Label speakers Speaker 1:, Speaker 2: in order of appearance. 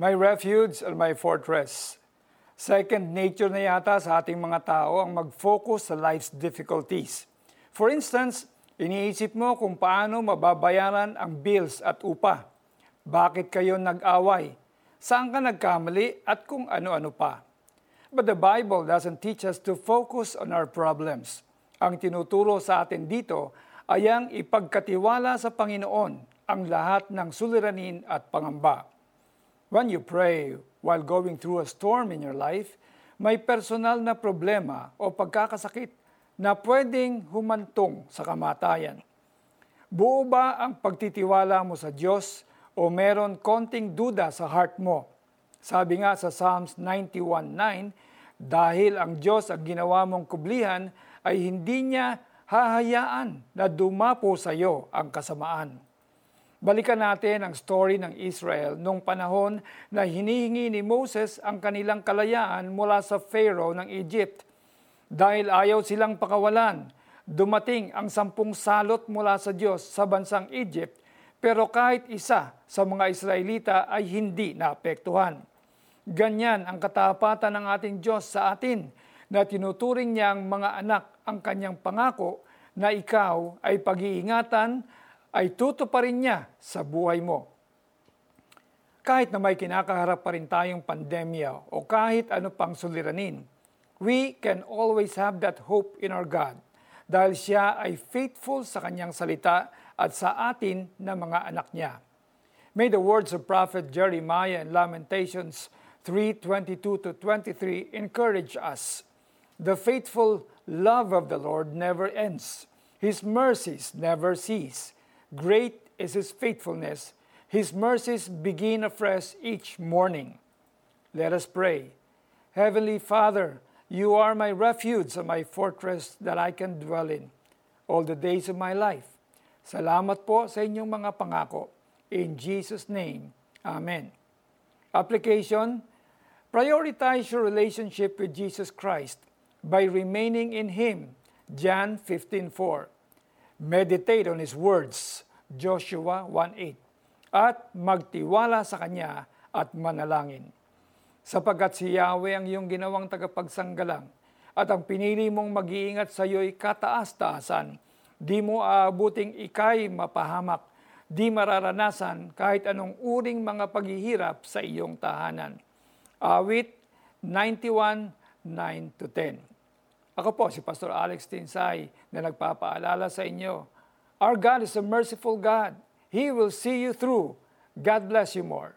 Speaker 1: My refuge and my fortress. Second nature na yata sa ating mga tao ang mag-focus sa life's difficulties. For instance, iniisip mo kung paano mababayaran ang bills at upa. Bakit kayo nag-away? Saan ka nagkamali at kung ano-ano pa. But the Bible doesn't teach us to focus on our problems. Ang tinuturo sa atin dito ay ang ipagkatiwala sa Panginoon ang lahat ng suliranin at pangamba. When you pray while going through a storm in your life, may personal na problema o pagkakasakit na pwedeng humantong sa kamatayan. Buo ba ang pagtitiwala mo sa Diyos o meron konting duda sa heart mo. Sabi nga sa Psalms 91.9, dahil ang Diyos ang ginawa mong kublihan, ay hindi niya hahayaan na dumapo sa iyo ang kasamaan. Balikan natin ang story ng Israel noong panahon na hinihingi ni Moses ang kanilang kalayaan mula sa Pharaoh ng Egypt. Dahil ayaw silang pakawalan, dumating ang sampung salot mula sa Diyos sa bansang Egypt pero kahit isa sa mga Israelita ay hindi naapektuhan. Ganyan ang katapatan ng ating Diyos sa atin na tinuturing niyang mga anak ang kanyang pangako na ikaw ay pag-iingatan ay tutuparin niya sa buhay mo. Kahit na may kinakaharap pa rin tayong pandemya o kahit ano pang suliranin, we can always have that hope in our God dahil siya ay faithful sa kanyang salita at sa atin na mga anak niya. May the words of Prophet Jeremiah in Lamentations 3:22 to 23 encourage us. The faithful love of the Lord never ends. His mercies never cease. Great is his faithfulness. His mercies begin afresh each morning. Let us pray. Heavenly Father, you are my refuge and my fortress that I can dwell in all the days of my life. Salamat po sa inyong mga pangako. In Jesus' name, Amen. Application, prioritize your relationship with Jesus Christ by remaining in Him. John 15.4 Meditate on His words. Joshua 1.8 At magtiwala sa Kanya at manalangin. Sapagkat si Yahweh ang iyong ginawang tagapagsanggalang at ang pinili mong mag-iingat sa iyo'y kataas-taasan Di mo aabuting ikay mapahamak, di mararanasan kahit anong uring mga paghihirap sa iyong tahanan. Awit 91, 9-10 Ako po si Pastor Alex Tinsay na nagpapaalala sa inyo, Our God is a merciful God. He will see you through. God bless you more.